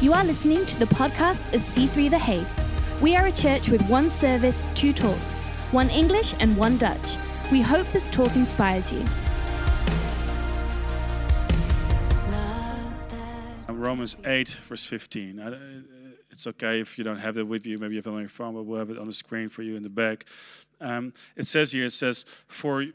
You are listening to the podcast of C3 The Hague. We are a church with one service, two talks, one English and one Dutch. We hope this talk inspires you. Romans 8, verse 15. It's okay if you don't have that with you. Maybe you have it on your phone, but we'll have it on the screen for you in the back. Um, it says here, it says, for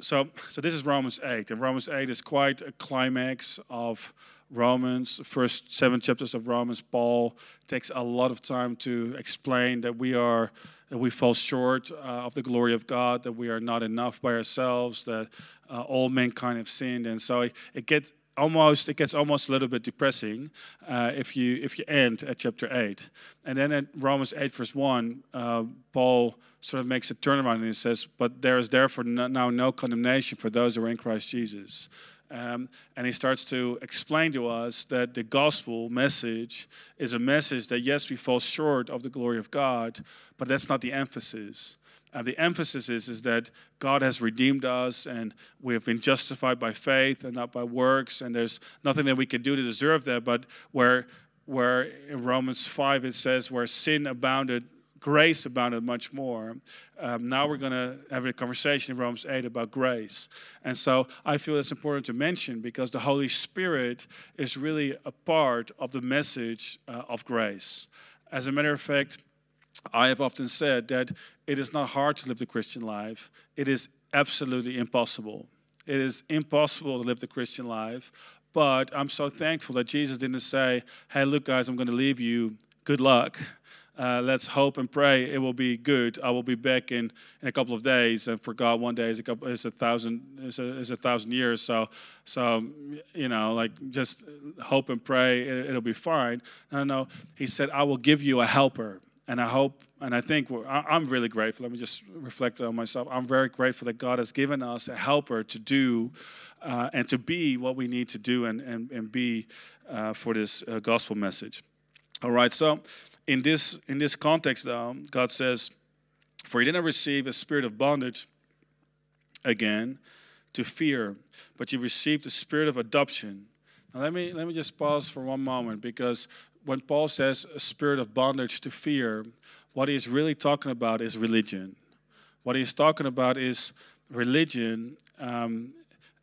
so so this is Romans 8. And Romans 8 is quite a climax of Romans. First seven chapters of Romans, Paul takes a lot of time to explain that we are that we fall short uh, of the glory of God, that we are not enough by ourselves, that uh, all mankind have sinned, and so it, it gets almost it gets almost a little bit depressing uh, if you if you end at chapter 8 and then at romans 8 verse 1 uh, paul sort of makes a turnaround and he says but there is therefore no, now no condemnation for those who are in christ jesus um, and he starts to explain to us that the gospel message is a message that yes we fall short of the glory of god but that's not the emphasis uh, the emphasis is, is that God has redeemed us and we have been justified by faith and not by works, and there's nothing that we can do to deserve that. But where, where in Romans 5 it says, where sin abounded, grace abounded much more. Um, now we're going to have a conversation in Romans 8 about grace. And so I feel it's important to mention because the Holy Spirit is really a part of the message uh, of grace. As a matter of fact, I have often said that it is not hard to live the Christian life, it is absolutely impossible. It is impossible to live the Christian life, but I'm so thankful that Jesus didn't say, Hey, look, guys, I'm going to leave you. Good luck. Uh, let's hope and pray it will be good. I will be back in, in a couple of days, and for God, one day is a couple is a thousand is a, is a thousand years. So, so you know, like just hope and pray it, will be fine. No, no, He said, I will give you a helper and I hope and I think I'm really grateful. Let me just reflect on myself. I'm very grateful that God has given us a helper to do uh, and to be what we need to do and, and, and be uh, for this uh, gospel message. All right, so in this, in this context, though, God says, For you didn't receive a spirit of bondage again to fear, but you received the spirit of adoption. Now, let me, let me just pause for one moment because when Paul says a spirit of bondage to fear, what he's really talking about is religion. What he's talking about is religion, um,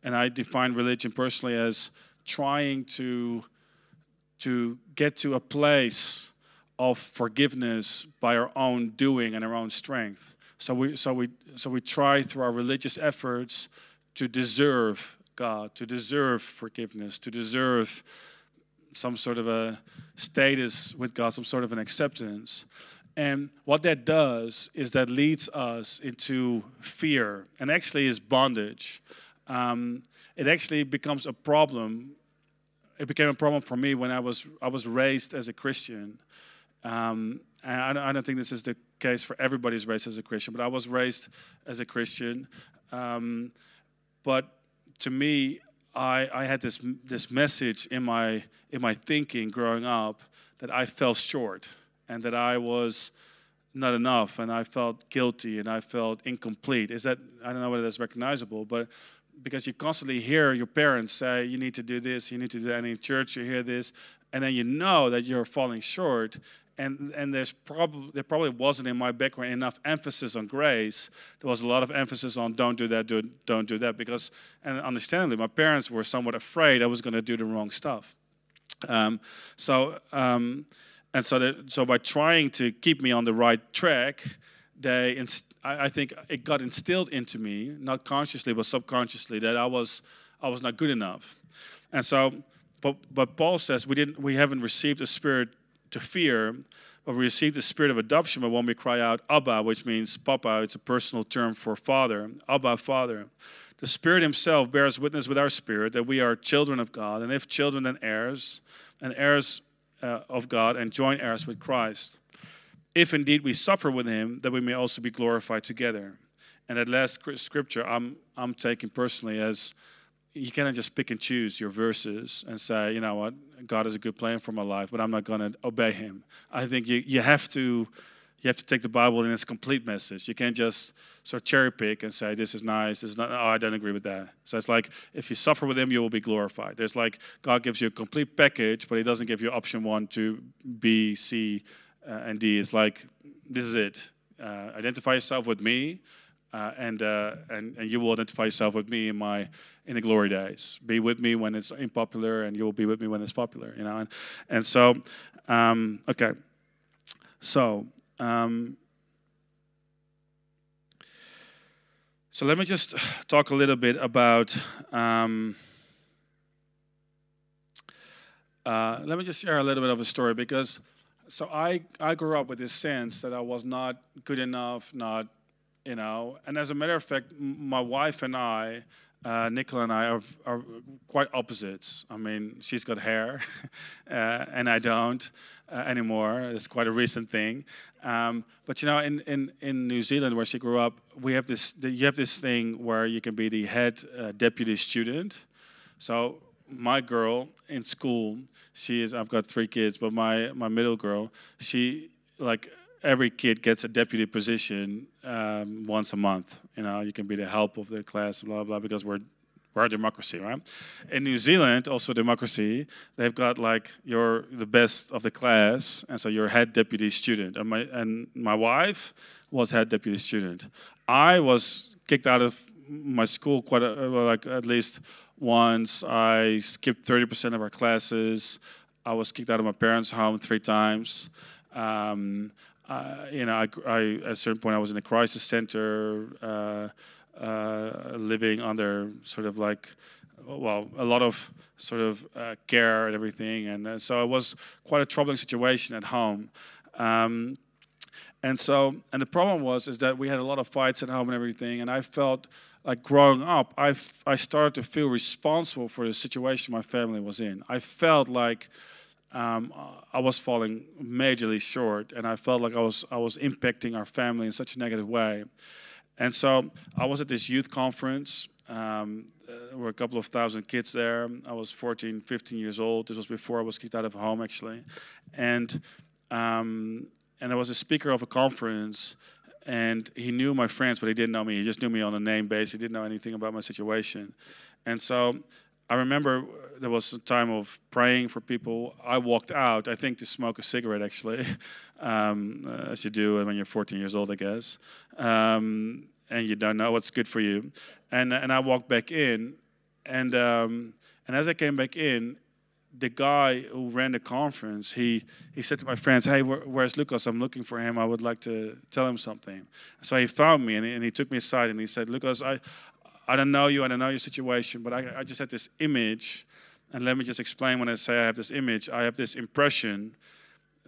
and I define religion personally as trying to to get to a place of forgiveness by our own doing and our own strength. So we so we so we try through our religious efforts to deserve God, to deserve forgiveness, to deserve some sort of a status with God, some sort of an acceptance. And what that does is that leads us into fear and actually is bondage. Um, it actually becomes a problem. It became a problem for me when I was I was raised as a Christian. Um, and I don't, think this is the case for everybody raised as a Christian, but I was raised as a Christian. Um, but to me, I, I had this, this message in my, in my thinking growing up that I fell short and that I was not enough and I felt guilty and I felt incomplete. Is that, I don't know whether that's recognizable, but because you constantly hear your parents say, you need to do this, you need to do that. And in church, you hear this, and then you know that you're falling short and and there's probably there probably wasn't in my background enough emphasis on grace. There was a lot of emphasis on don't do that, do, don't do that, because and understandably, my parents were somewhat afraid I was going to do the wrong stuff. Um, so um, and so that, so by trying to keep me on the right track, they I, I think it got instilled into me, not consciously but subconsciously, that I was I was not good enough, and so. But, but Paul says we didn't we haven't received a spirit to fear, but we receive the spirit of adoption but when we cry out, Abba, which means Papa. It's a personal term for Father. Abba, Father. The Spirit Himself bears witness with our spirit that we are children of God, and if children, then heirs, and heirs uh, of God, and joint heirs with Christ. If indeed we suffer with Him, that we may also be glorified together. And that last scripture, I'm, I'm taking personally as you cannot just pick and choose your verses and say, you know what, God has a good plan for my life, but I'm not going to obey Him. I think you, you have to you have to take the Bible in its complete message. You can't just sort of cherry pick and say, this is nice, this is not, oh, I don't agree with that. So it's like, if you suffer with him, you will be glorified. There's like, God gives you a complete package, but he doesn't give you option one to B, C, uh, and D. It's like, this is it. Uh, identify yourself with me, uh, and, uh, and, and you will identify yourself with me in my in the glory days. Be with me when it's unpopular, and you will be with me when it's popular. You know, and and so um, okay, so um, so let me just talk a little bit about. Um, uh, let me just share a little bit of a story because so I, I grew up with this sense that I was not good enough, not, you know, and as a matter of fact, my wife and I, uh, Nicola and I are, are, quite opposites. I mean, she's got hair, uh, and I don't uh, anymore. It's quite a recent thing. Um, but you know, in, in, in New Zealand, where she grew up, we have this. You have this thing where you can be the head uh, deputy student. So my girl in school, she is. I've got three kids, but my my middle girl, she like every kid gets a deputy position um, once a month. You know, you can be the help of the class, blah blah, because we're we're a democracy, right? In New Zealand, also democracy, they've got like you're the best of the class, and so you're head deputy student. And my and my wife was head deputy student. I was kicked out of my school quite a, like at least once. I skipped 30% of our classes. I was kicked out of my parents' home three times. Um, uh, you know, I, I, at a certain point, I was in a crisis center, uh, uh, living under sort of like, well, a lot of sort of uh, care and everything, and uh, so it was quite a troubling situation at home. Um, and so, and the problem was is that we had a lot of fights at home and everything, and I felt like growing up, I, I started to feel responsible for the situation my family was in. I felt like um, I was falling majorly short, and I felt like I was I was impacting our family in such a negative way. And so I was at this youth conference. Um, there were a couple of thousand kids there. I was 14, 15 years old. This was before I was kicked out of home, actually. And um, and I was a speaker of a conference, and he knew my friends, but he didn't know me. He just knew me on a name base. He didn't know anything about my situation. And so I remember there was a time of praying for people. I walked out, I think, to smoke a cigarette, actually, um, uh, as you do when you're 14 years old, I guess, um, and you don't know what's good for you. And and I walked back in, and um, and as I came back in, the guy who ran the conference, he he said to my friends, "Hey, where, where's Lucas? I'm looking for him. I would like to tell him something." So he found me and he, and he took me aside and he said, "Lucas, I I don't know you, I don't know your situation, but I, I just had this image. And let me just explain when I say I have this image, I have this impression.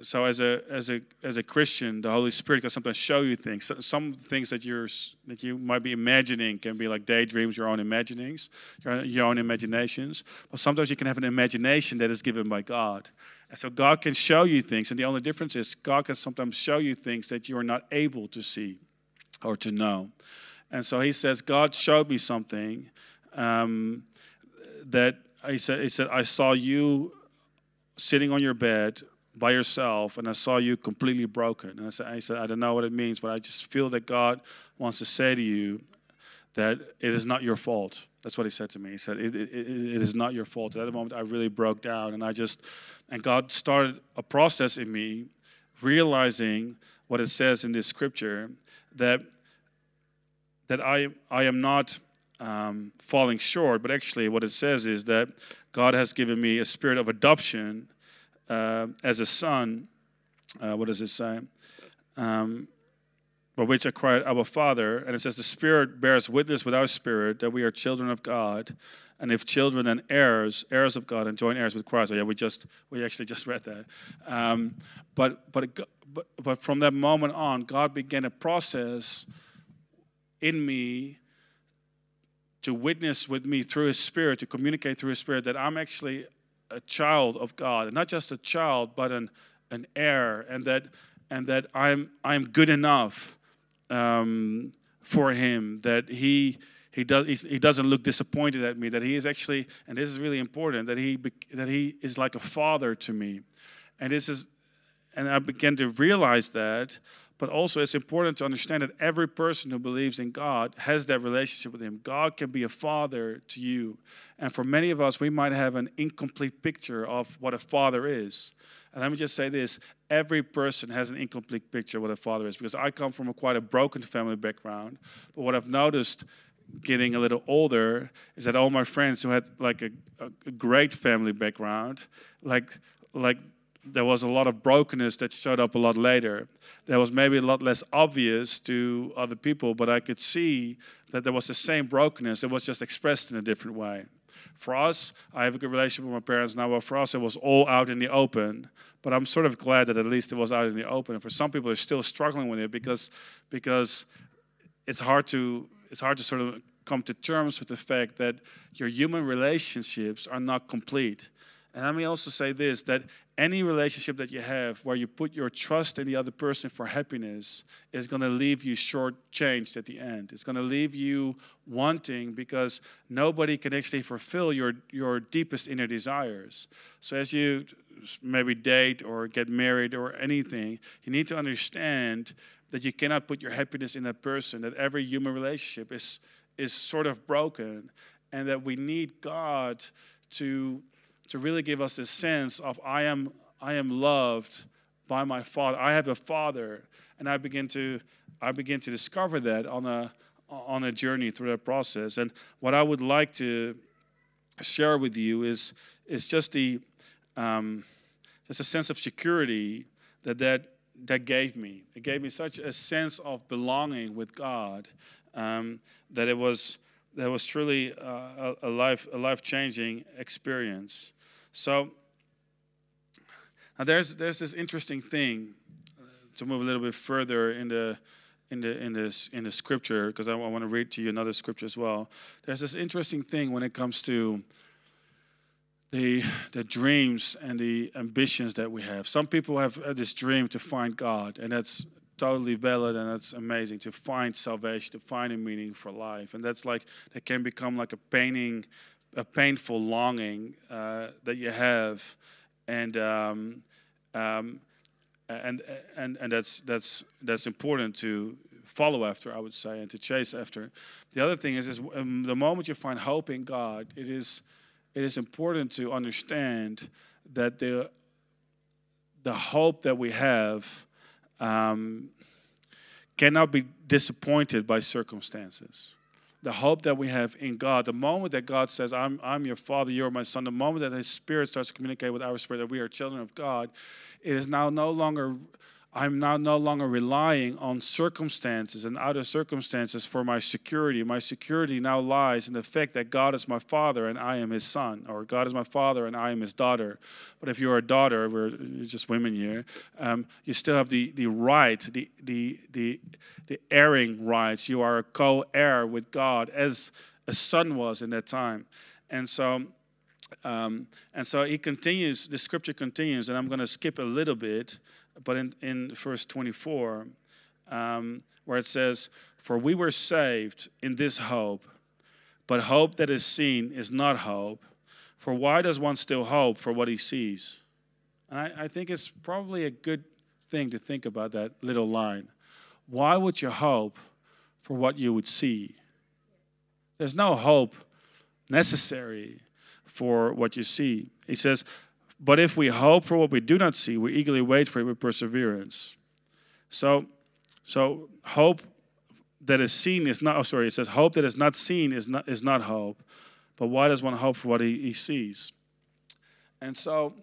So as a as a as a Christian, the Holy Spirit can sometimes show you things. Some things that you're that you might be imagining can be like daydreams, your own imaginings, your, your own imaginations. But sometimes you can have an imagination that is given by God. And so God can show you things, and the only difference is God can sometimes show you things that you are not able to see or to know. And so he says, God showed me something um, that he said, he said, I saw you sitting on your bed by yourself and I saw you completely broken. And I said, I said, I don't know what it means, but I just feel that God wants to say to you that it is not your fault. That's what he said to me. He said, it, it, it is not your fault. At that moment, I really broke down and I just, and God started a process in me realizing what it says in this scripture that that I, I am not um, falling short, but actually, what it says is that God has given me a spirit of adoption uh, as a son. Uh, what does it say? Um, by which I cried, Our Father. And it says, The Spirit bears witness with our spirit that we are children of God. And if children, then heirs, heirs of God, and joint heirs with Christ. Oh, yeah, we just we actually just read that. Um, but, but but but from that moment on, God began a process in me to witness with me through his spirit, to communicate through his spirit that I'm actually a child of God, and not just a child, but an, an heir, and that and that I'm I'm good enough um, for him. That he he does he doesn't look disappointed at me. That he is actually, and this is really important, that he that he is like a father to me, and this is, and I began to realize that but also it's important to understand that every person who believes in God has that relationship with Him. God can be a father to you. And for many of us, we might have an incomplete picture of what a father is. And let me just say this every person has an incomplete picture of what a father is because I come from a quite a broken family background. But what I've noticed getting a little older is that all my friends who had like a, a great family background, like like there was a lot of brokenness that showed up a lot later. That was maybe a lot less obvious to other people, but I could see that there was the same brokenness. It was just expressed in a different way. For us, I have a good relationship with my parents now, but for us, it was all out in the open. But I'm sort of glad that at least it was out in the open. And for some people, they're still struggling with it because because it's hard to it's hard to sort of come to terms with the fact that your human relationships are not complete. And let me also say this that any relationship that you have where you put your trust in the other person for happiness is going to leave you shortchanged at the end. It's going to leave you wanting because nobody can actually fulfill your, your deepest inner desires. So, as you maybe date or get married or anything, you need to understand that you cannot put your happiness in that person, that every human relationship is, is sort of broken, and that we need God to to really give us this sense of I am I am loved by my father. I have a father, and I begin to I begin to discover that on a on a journey through that process. And what I would like to share with you is is just the um, just a sense of security that that that gave me. It gave me such a sense of belonging with God um, that it was that was truly uh, a, a life a life changing experience. So now there's there's this interesting thing uh, to move a little bit further in the in the in this in the scripture because I, I want to read to you another scripture as well. There's this interesting thing when it comes to the the dreams and the ambitions that we have. Some people have this dream to find God, and that's totally valid and that's amazing to find salvation, to find a meaning for life, and that's like that can become like a painting a painful longing uh, that you have, and um, um, and and and that's that's that's important to follow after, I would say, and to chase after. The other thing is, is um, the moment you find hope in God, it is it is important to understand that the the hope that we have um, cannot be disappointed by circumstances the hope that we have in God, the moment that God says, I'm, I'm your father, you're my son, the moment that his spirit starts to communicate with our spirit that we are children of God, it is now no longer I'm now no longer relying on circumstances and other circumstances for my security. My security now lies in the fact that God is my father and I am his son, or God is my father and I am his daughter. But if you're a daughter, we're just women here, um, you still have the, the right, the, the, the, the heiring rights. You are a co heir with God as a son was in that time. And so um, and so he continues, the scripture continues, and I'm going to skip a little bit but in, in verse 24, um, where it says, For we were saved in this hope, but hope that is seen is not hope. For why does one still hope for what he sees? And I, I think it's probably a good thing to think about that little line. Why would you hope for what you would see? There's no hope necessary for what you see. He says, but if we hope for what we do not see, we eagerly wait for it with perseverance. So, so hope that is seen is not. Oh, sorry. It says hope that is not seen is not is not hope. But why does one hope for what he, he sees? And so,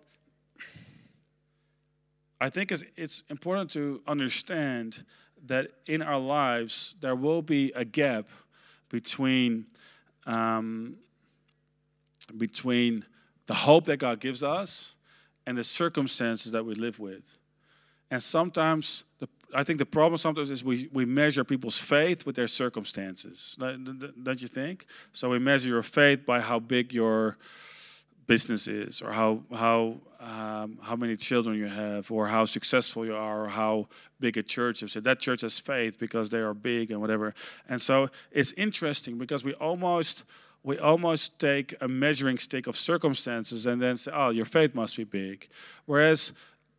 I think it's, it's important to understand that in our lives there will be a gap between um, between the hope that God gives us and the circumstances that we live with. And sometimes, the, I think the problem sometimes is we, we measure people's faith with their circumstances, don't you think? So we measure your faith by how big your business is, or how, how, um, how many children you have, or how successful you are, or how big a church is. So that church has faith because they are big and whatever. And so it's interesting because we almost we almost take a measuring stick of circumstances and then say, oh, your faith must be big. Whereas,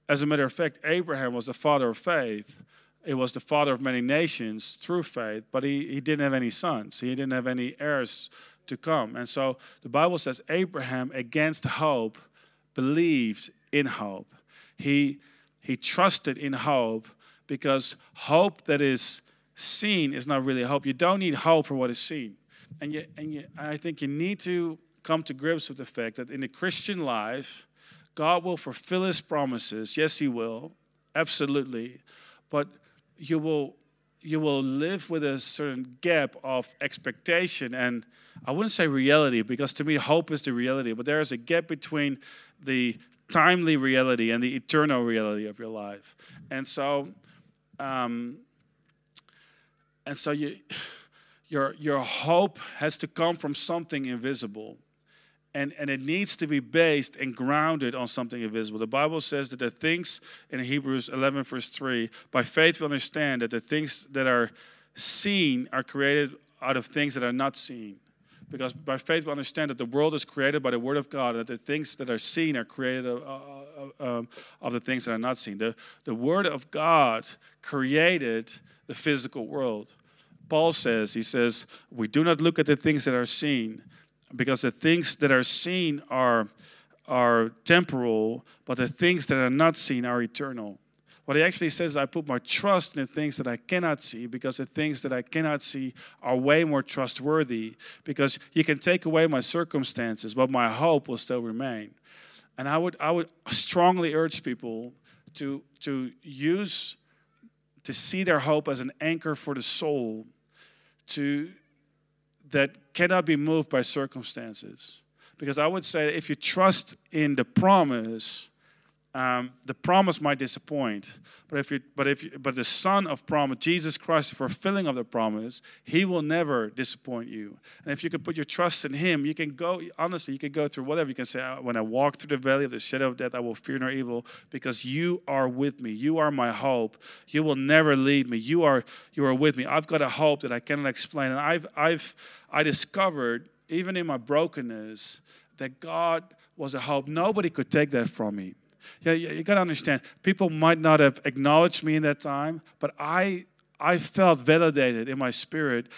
as a matter of fact, Abraham was the father of faith. it was the father of many nations through faith, but he, he didn't have any sons. He didn't have any heirs to come. And so the Bible says Abraham, against hope, believed in hope. He, he trusted in hope because hope that is seen is not really hope. You don't need hope for what is seen. And, you, and you, I think you need to come to grips with the fact that in the Christian life, God will fulfill his promises. Yes, he will. Absolutely. But you will you will live with a certain gap of expectation and I wouldn't say reality because to me hope is the reality, but there is a gap between the timely reality and the eternal reality of your life. And so um, and so you your your hope has to come from something invisible and, and it needs to be based and grounded on something invisible. The Bible says that the things in Hebrews 11, verse 3, by faith we understand that the things that are seen are created out of things that are not seen. Because by faith we understand that the world is created by the Word of God, and that the things that are seen are created of, of, of the things that are not seen. The, the Word of God created the physical world. Paul says, he says, we do not look at the things that are seen, because the things that are seen are, are temporal, but the things that are not seen are eternal. What he actually says, I put my trust in the things that I cannot see because the things that I cannot see are way more trustworthy. Because you can take away my circumstances, but my hope will still remain. And I would, I would strongly urge people to, to use, to see their hope as an anchor for the soul, to, that cannot be moved by circumstances. Because I would say if you trust in the promise, um, the promise might disappoint, but if you, but if you, but the Son of promise, Jesus Christ, the fulfilling of the promise, He will never disappoint you. And if you can put your trust in Him, you can go. Honestly, you can go through whatever. You can say, "When I walk through the valley of the shadow of death, I will fear no evil, because You are with me. You are my hope. You will never leave me. You are you are with me. I've got a hope that I cannot explain, and I've I've I discovered even in my brokenness that God was a hope. Nobody could take that from me. Yeah, you got to understand. People might not have acknowledged me in that time, but I I felt validated in my spirit.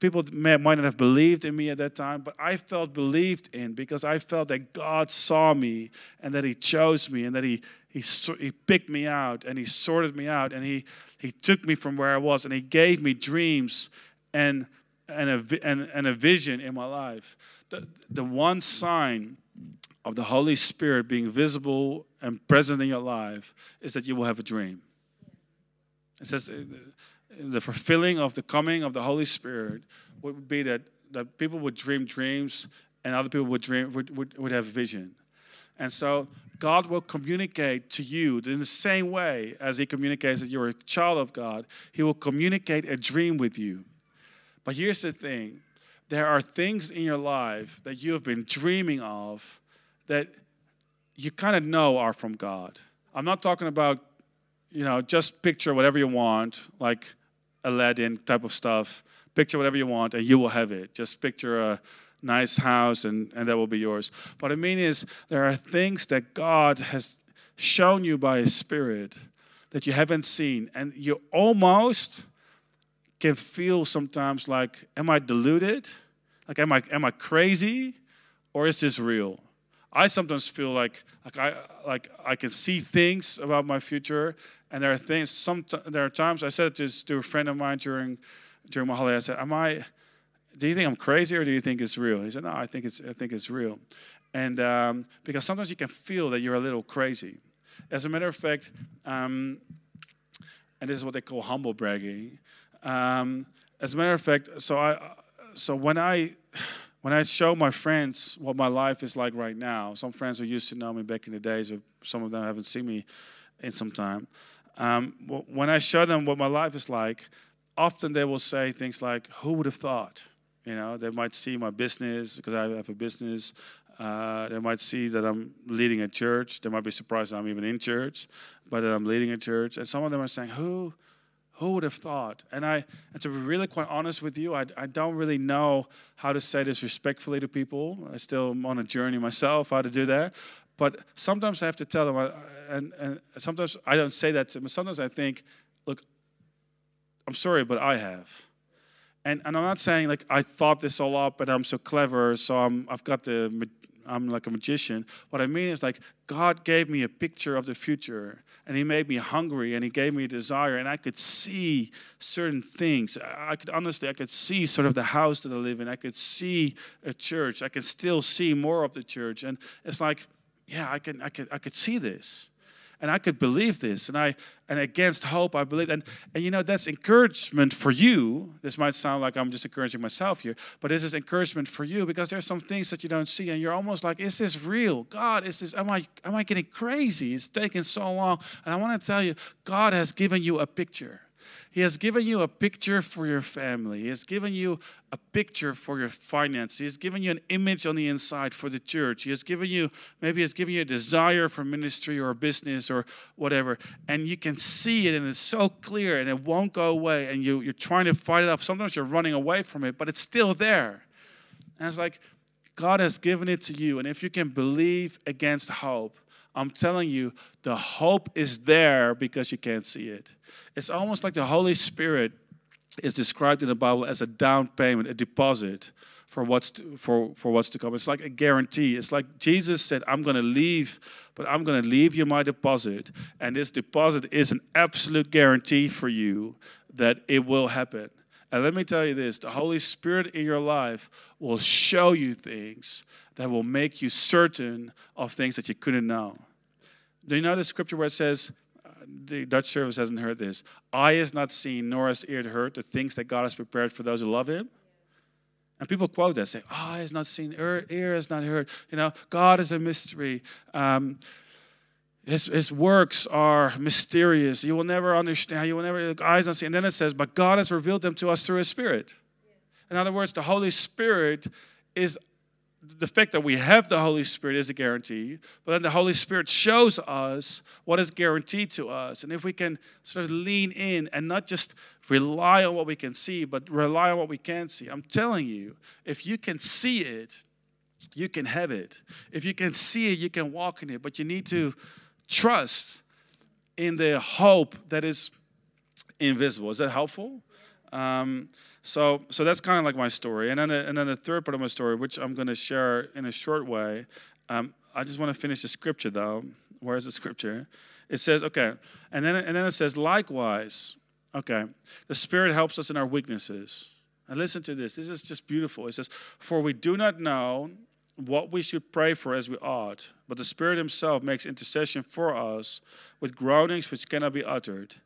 People may, might not have believed in me at that time, but I felt believed in because I felt that God saw me and that He chose me and that He He, he picked me out and He sorted me out and He He took me from where I was and He gave me dreams and and a and, and a vision in my life. The the one sign of the Holy Spirit being visible and present in your life is that you will have a dream. It says uh, the fulfilling of the coming of the Holy Spirit would be that, that people would dream dreams and other people would dream would, would, would have vision. And so God will communicate to you in the same way as He communicates that you're a child of God. He will communicate a dream with you. But here's the thing there are things in your life that you have been dreaming of that you kind of know are from God. I'm not talking about, you know, just picture whatever you want, like Aladdin type of stuff. Picture whatever you want and you will have it. Just picture a nice house and, and that will be yours. What I mean is, there are things that God has shown you by His Spirit that you haven't seen, and you almost can feel sometimes like, Am I deluded? Like, am I, am I crazy? Or is this real? I sometimes feel like like I like I can see things about my future, and there are things. Some there are times I said this to a friend of mine during during my holiday. I said, "Am I? Do you think I'm crazy, or do you think it's real?" He said, "No, I think it's I think it's real," and um, because sometimes you can feel that you're a little crazy. As a matter of fact, um, and this is what they call humble bragging. Um, as a matter of fact, so I so when I when I show my friends what my life is like right now, some friends who used to know me back in the days, some of them haven't seen me in some time. Um, when I show them what my life is like, often they will say things like, "Who would have thought?" You know, they might see my business because I have a business. Uh, they might see that I'm leading a church. They might be surprised I'm even in church, but that I'm leading a church. And some of them are saying, "Who?" Who would have thought? And I, and to be really quite honest with you, I, I don't really know how to say this respectfully to people. I still am on a journey myself how to do that. But sometimes I have to tell them, and, and sometimes I don't say that to them. Sometimes I think, look, I'm sorry, but I have. And, and I'm not saying like I thought this all up, but I'm so clever, so I'm, I've got the I'm like a magician. What I mean is like God gave me a picture of the future and he made me hungry and he gave me a desire and I could see certain things. I could honestly I could see sort of the house that I live in. I could see a church. I could still see more of the church. And it's like, yeah, I can I could I could see this and I could believe this. And I and against hope, I believe. And and you know that's encouragement for you. This might sound like I'm just encouraging myself here, but this is encouragement for you because there's some things that you don't see, and you're almost like, is this real? God, is this? Am I am I getting crazy? It's taking so long. And I want to tell you, God has given you a picture. He has given you a picture for your family. He has given you a picture for your finances. He has given you an image on the inside for the church. He has given you, maybe He has given you a desire for ministry or business or whatever. And you can see it and it's so clear and it won't go away. And you, you're trying to fight it off. Sometimes you're running away from it, but it's still there. And it's like, God has given it to you. And if you can believe against hope, I'm telling you, the hope is there because you can't see it. It's almost like the Holy Spirit is described in the Bible as a down payment, a deposit for what's to, for, for what's to come. It's like a guarantee. It's like Jesus said, I'm going to leave, but I'm going to leave you my deposit. And this deposit is an absolute guarantee for you that it will happen. And let me tell you this the Holy Spirit in your life will show you things that will make you certain of things that you couldn't know. Do you know the scripture where it says, uh, the Dutch service hasn't heard this. Eye has not seen, nor has ear heard the things that God has prepared for those who love Him. And people quote that, say, "Eye has not seen, ear, ear has not heard." You know, God is a mystery. Um, his, his works are mysterious. You will never understand. You will never eyes not see. And then it says, "But God has revealed them to us through His Spirit." In other words, the Holy Spirit is the fact that we have the Holy Spirit is a guarantee, but then the Holy Spirit shows us what is guaranteed to us. And if we can sort of lean in and not just rely on what we can see, but rely on what we can see, I'm telling you, if you can see it, you can have it. If you can see it, you can walk in it, but you need to trust in the hope that is invisible. Is that helpful? Um, so, so that's kind of like my story. And then, and then the third part of my story, which I'm going to share in a short way. Um, I just want to finish the scripture though. Where is the scripture? It says, okay, and then and then it says, likewise, okay, the Spirit helps us in our weaknesses. And listen to this. This is just beautiful. It says, for we do not know what we should pray for as we ought, but the Spirit Himself makes intercession for us with groanings which cannot be uttered.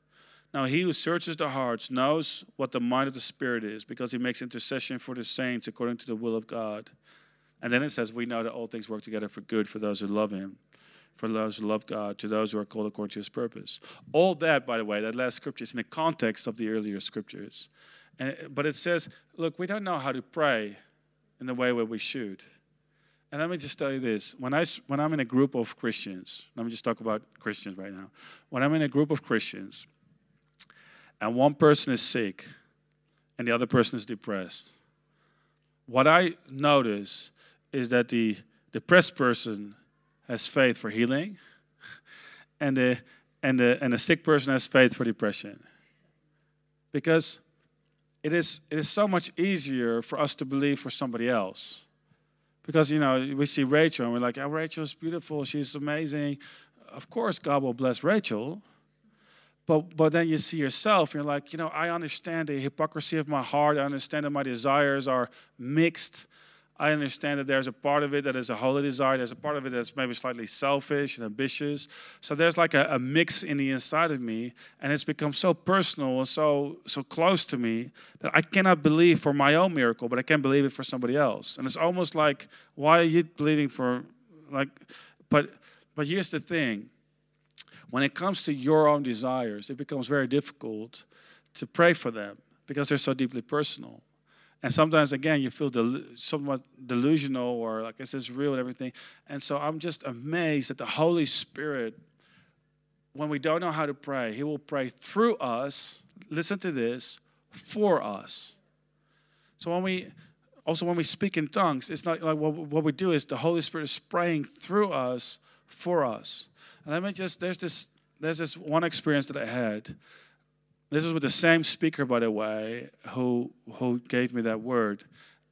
Now, he who searches the hearts knows what the mind of the Spirit is because he makes intercession for the saints according to the will of God. And then it says, We know that all things work together for good for those who love him, for those who love God, to those who are called according to his purpose. All that, by the way, that last scripture is in the context of the earlier scriptures. And, but it says, Look, we don't know how to pray in the way where we should. And let me just tell you this when, I, when I'm in a group of Christians, let me just talk about Christians right now. When I'm in a group of Christians, and one person is sick and the other person is depressed, what I notice is that the depressed person has faith for healing and the, and the, and the sick person has faith for depression. Because it is, it is so much easier for us to believe for somebody else. Because, you know, we see Rachel and we're like, oh, Rachel's beautiful, she's amazing. Of course, God will bless Rachel. But, but then you see yourself, you're like, you know, I understand the hypocrisy of my heart. I understand that my desires are mixed. I understand that there's a part of it that is a holy desire. There's a part of it that's maybe slightly selfish and ambitious. So there's like a, a mix in the inside of me, and it's become so personal and so so close to me that I cannot believe for my own miracle, but I can't believe it for somebody else. And it's almost like, why are you believing for, like, but but here's the thing when it comes to your own desires, it becomes very difficult to pray for them because they're so deeply personal. And sometimes, again, you feel del- somewhat delusional or like is real and everything. And so I'm just amazed that the Holy Spirit, when we don't know how to pray, He will pray through us. Listen to this for us. So when we also when we speak in tongues, it's not like what, what we do is the Holy Spirit is praying through us for us. And let me just there's this there's this one experience that I had this was with the same speaker, by the way, who who gave me that word.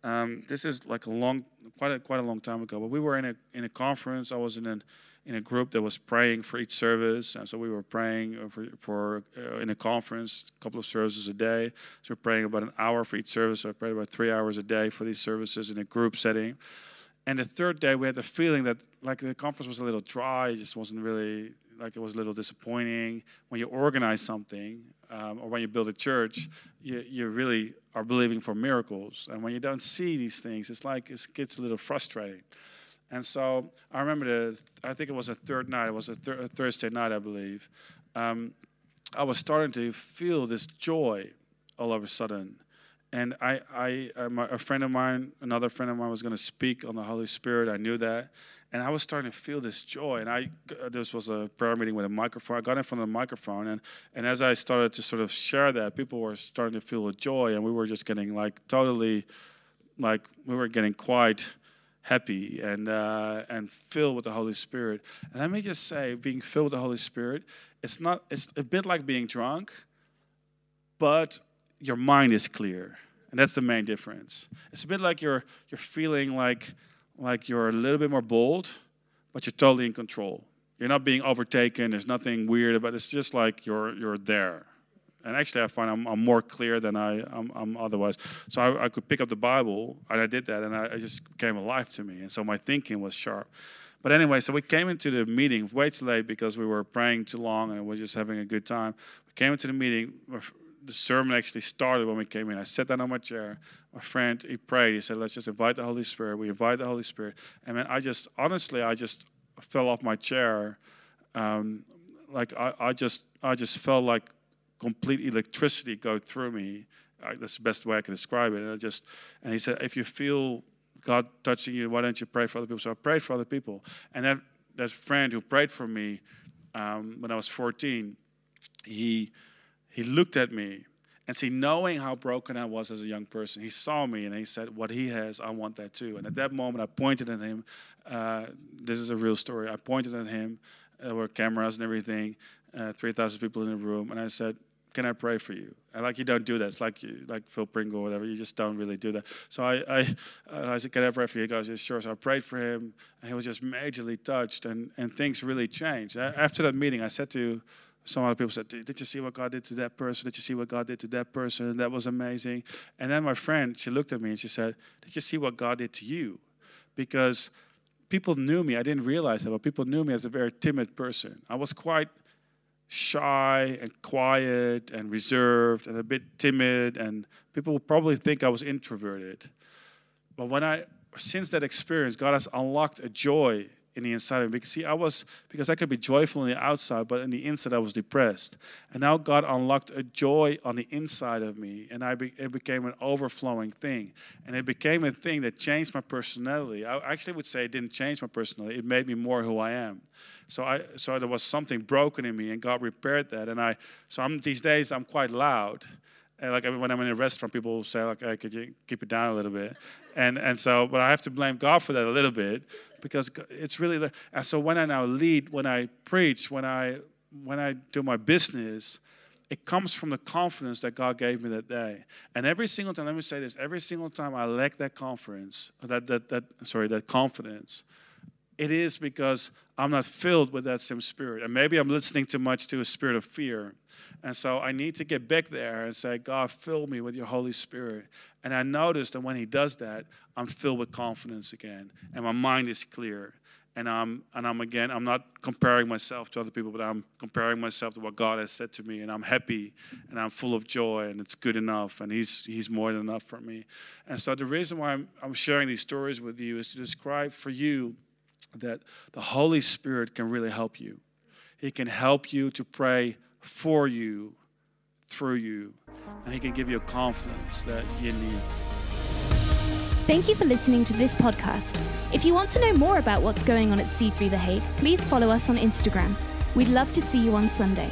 Um, this is like a long, quite a, quite a long time ago. But we were in a in a conference. I was in a in a group that was praying for each service, and so we were praying for for uh, in a conference, a couple of services a day. So we're praying about an hour for each service. So I prayed about three hours a day for these services in a group setting. And the third day, we had the feeling that like the conference was a little dry. It just wasn't really like it was a little disappointing. When you organize something um, or when you build a church, you, you really are believing for miracles. And when you don't see these things, it's like it gets a little frustrating. And so I remember the, I think it was a third night, it was a, thir- a Thursday night, I believe. Um, I was starting to feel this joy all of a sudden. And I, I, uh, my, a friend of mine, another friend of mine was going to speak on the Holy Spirit. I knew that and I was starting to feel this joy. And I, uh, this was a prayer meeting with a microphone. I got in front of the microphone, and and as I started to sort of share that, people were starting to feel the joy, and we were just getting like totally, like we were getting quite happy and uh, and filled with the Holy Spirit. And let me just say, being filled with the Holy Spirit, it's not. It's a bit like being drunk, but your mind is clear, and that's the main difference. It's a bit like you're you're feeling like like you're a little bit more bold, but you're totally in control. You're not being overtaken. There's nothing weird about it. It's just like you're you're there. And actually, I find I'm, I'm more clear than I am I'm otherwise. So I, I, could pick up the Bible, and I did that, and I, just came alive to me. And so my thinking was sharp. But anyway, so we came into the meeting way too late because we were praying too long and we were just having a good time. We came into the meeting the sermon actually started when we came in. I sat down on my chair. My friend, he prayed. He said, "Let's just invite the Holy Spirit." We invite the Holy Spirit, and then I just honestly, I just fell off my chair. Um, like I, I just, I just felt like complete electricity go through me. I, that's the best way I can describe it. And I just, and he said, if you feel God touching you, why don't you pray for other people? So I prayed for other people, and that that friend who prayed for me um, when I was 14, he he looked at me and see, knowing how broken I was as a young person, he saw me and he said, What he has, I want that too. And at that moment, I pointed at him. Uh, this is a real story. I pointed at him. There were cameras and everything, uh, 3,000 people in the room. And I said, Can I pray for you? And like, you don't do that. It's like, you, like Phil Pringle or whatever. You just don't really do that. So I, I, uh, I said, Can I pray for you? He goes, yeah, Sure. So I prayed for him. And he was just majorly touched. And, and things really changed. After that meeting, I said to some other people said, Did you see what God did to that person? Did you see what God did to that person? That was amazing. And then my friend, she looked at me and she said, Did you see what God did to you? Because people knew me. I didn't realize that, but people knew me as a very timid person. I was quite shy and quiet and reserved and a bit timid, and people would probably think I was introverted. But when I, since that experience, God has unlocked a joy in the inside of me. Because see, I was because I could be joyful on the outside, but in the inside I was depressed. And now God unlocked a joy on the inside of me, and I be, it became an overflowing thing. And it became a thing that changed my personality. I actually would say it didn't change my personality; it made me more who I am. So I so there was something broken in me, and God repaired that. And I so I'm these days I'm quite loud. And like when I'm in a restaurant, people will say like, hey, "Could you keep it down a little bit?" And and so, but I have to blame God for that a little bit because it's really. And so when I now lead, when I preach, when I when I do my business, it comes from the confidence that God gave me that day. And every single time, let me say this: every single time I lack that confidence, that that that sorry, that confidence, it is because I'm not filled with that same spirit. And maybe I'm listening too much to a spirit of fear. And so I need to get back there and say, God, fill me with your Holy Spirit. And I notice that when He does that, I'm filled with confidence again, and my mind is clear. And I'm, and I'm again, I'm not comparing myself to other people, but I'm comparing myself to what God has said to me. And I'm happy and I'm full of joy and it's good enough. And He's, he's more than enough for me. And so the reason why I'm, I'm sharing these stories with you is to describe for you that the Holy Spirit can really help you. He can help you to pray for you, through you, and He can give you a confidence that you need. Thank you for listening to this podcast. If you want to know more about what's going on at C3 The Hague, please follow us on Instagram. We'd love to see you on Sunday.